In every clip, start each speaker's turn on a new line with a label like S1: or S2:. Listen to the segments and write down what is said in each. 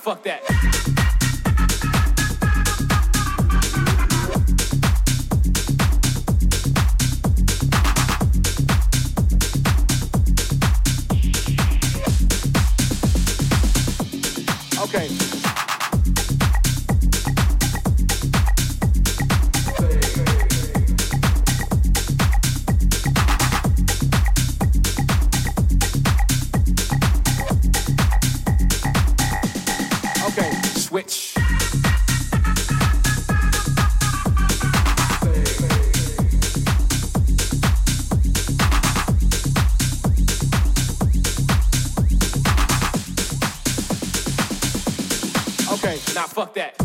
S1: fuck that. Okay.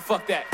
S1: Fuck that.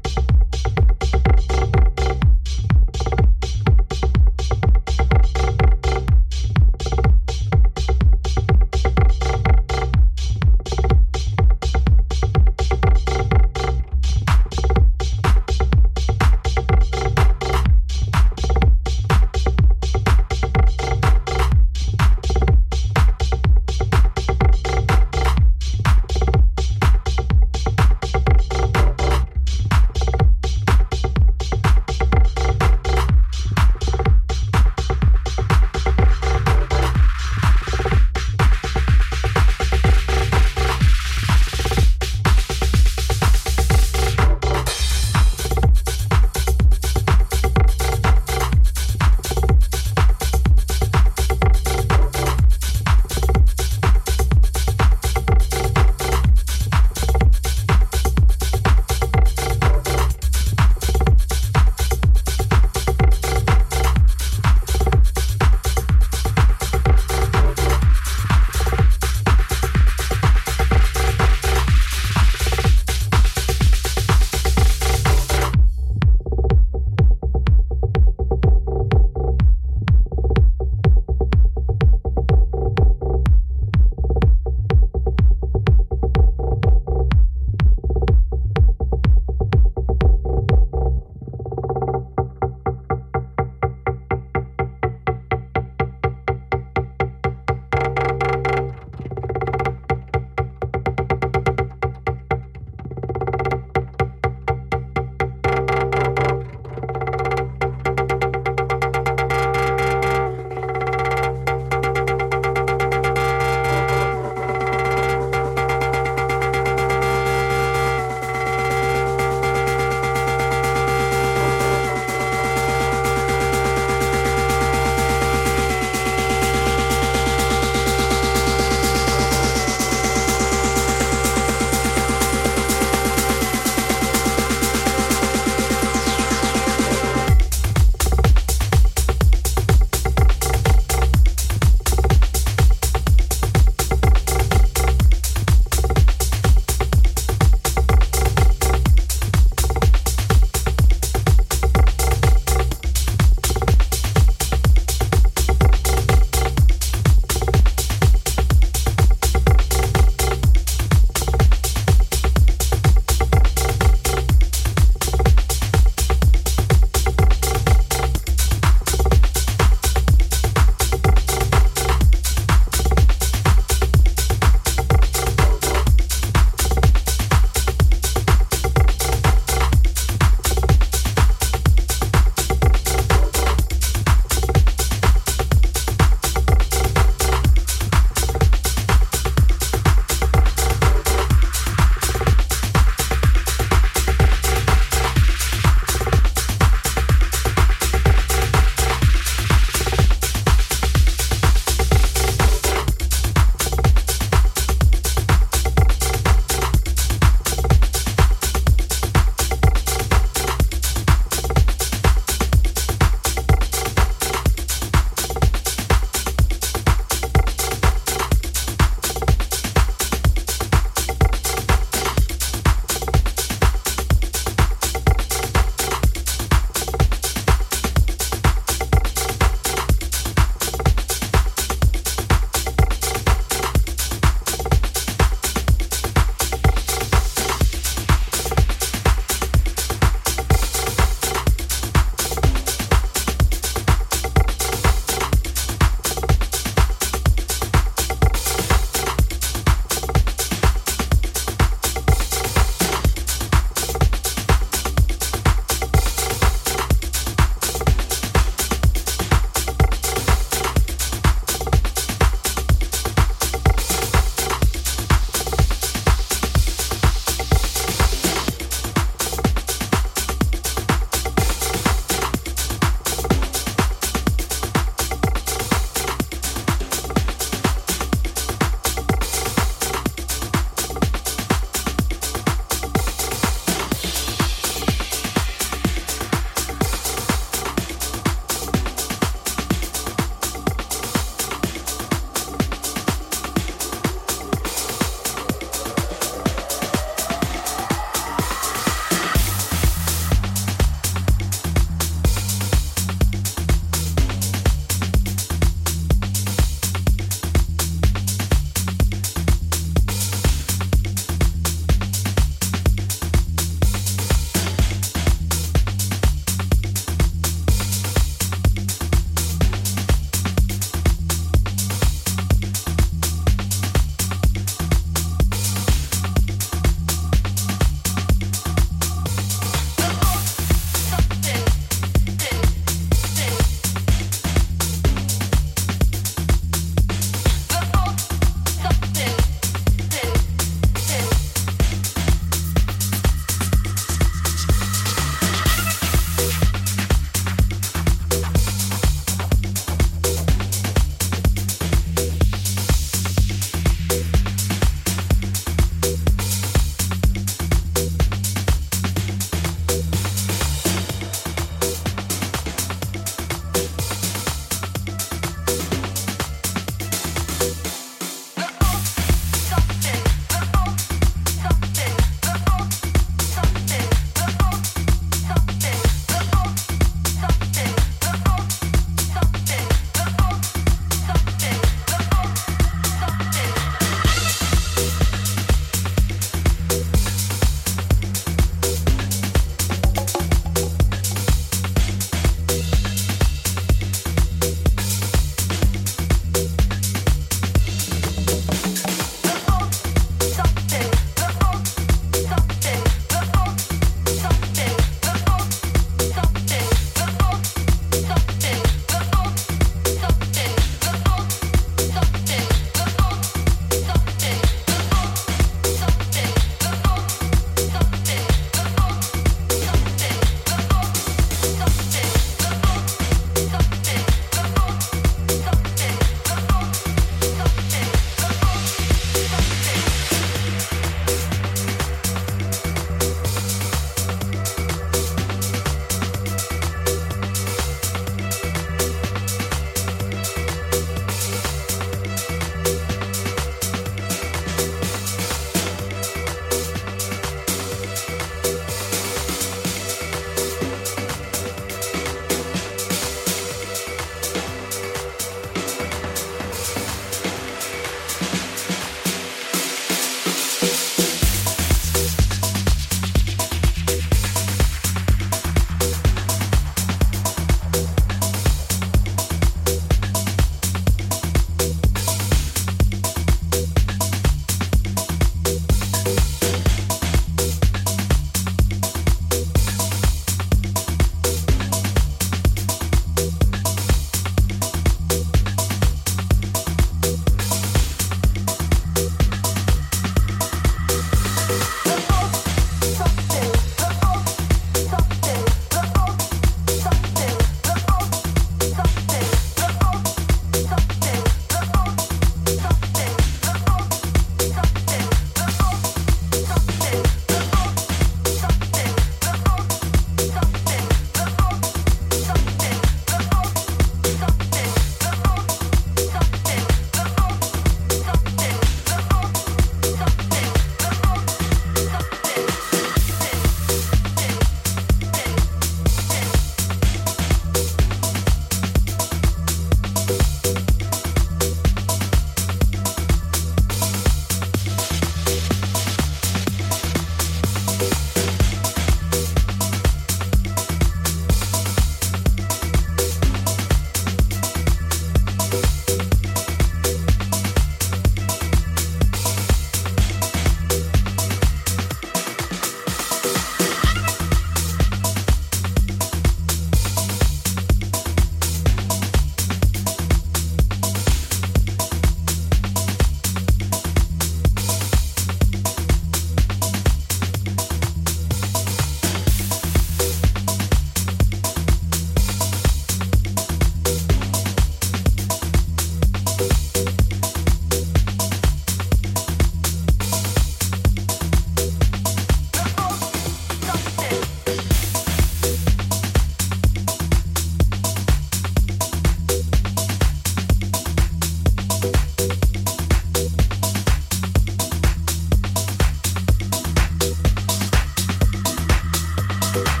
S2: That I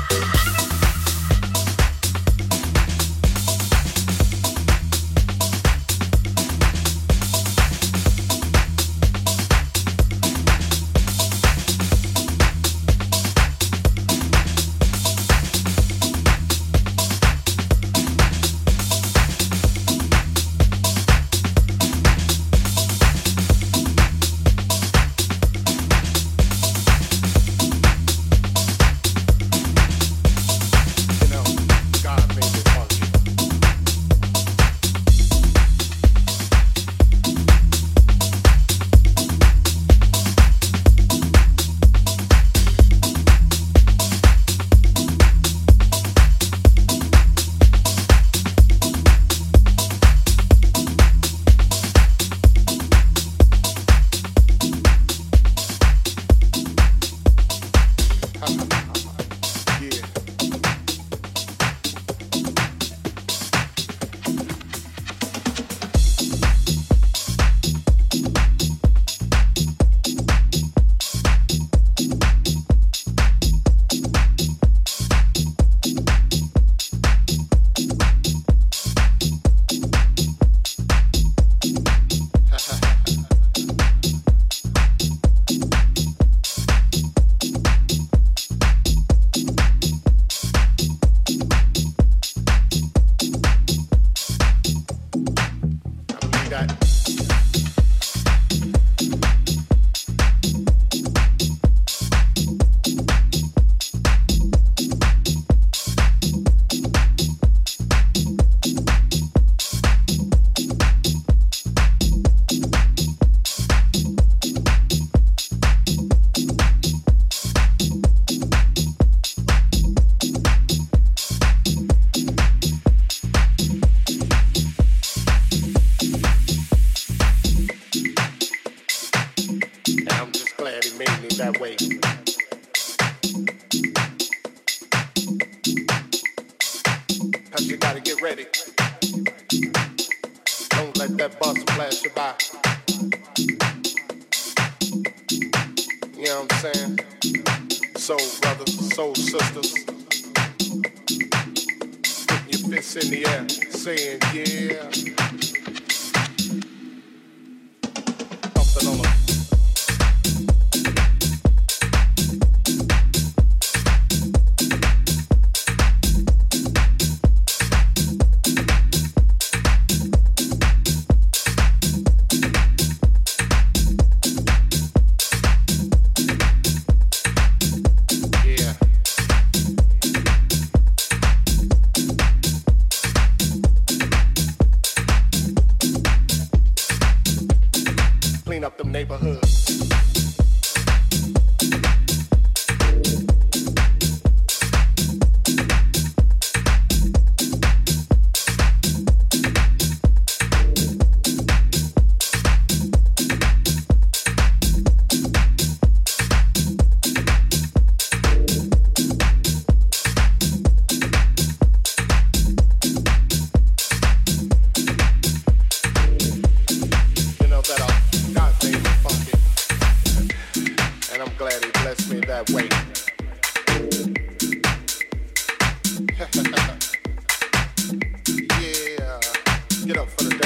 S3: for the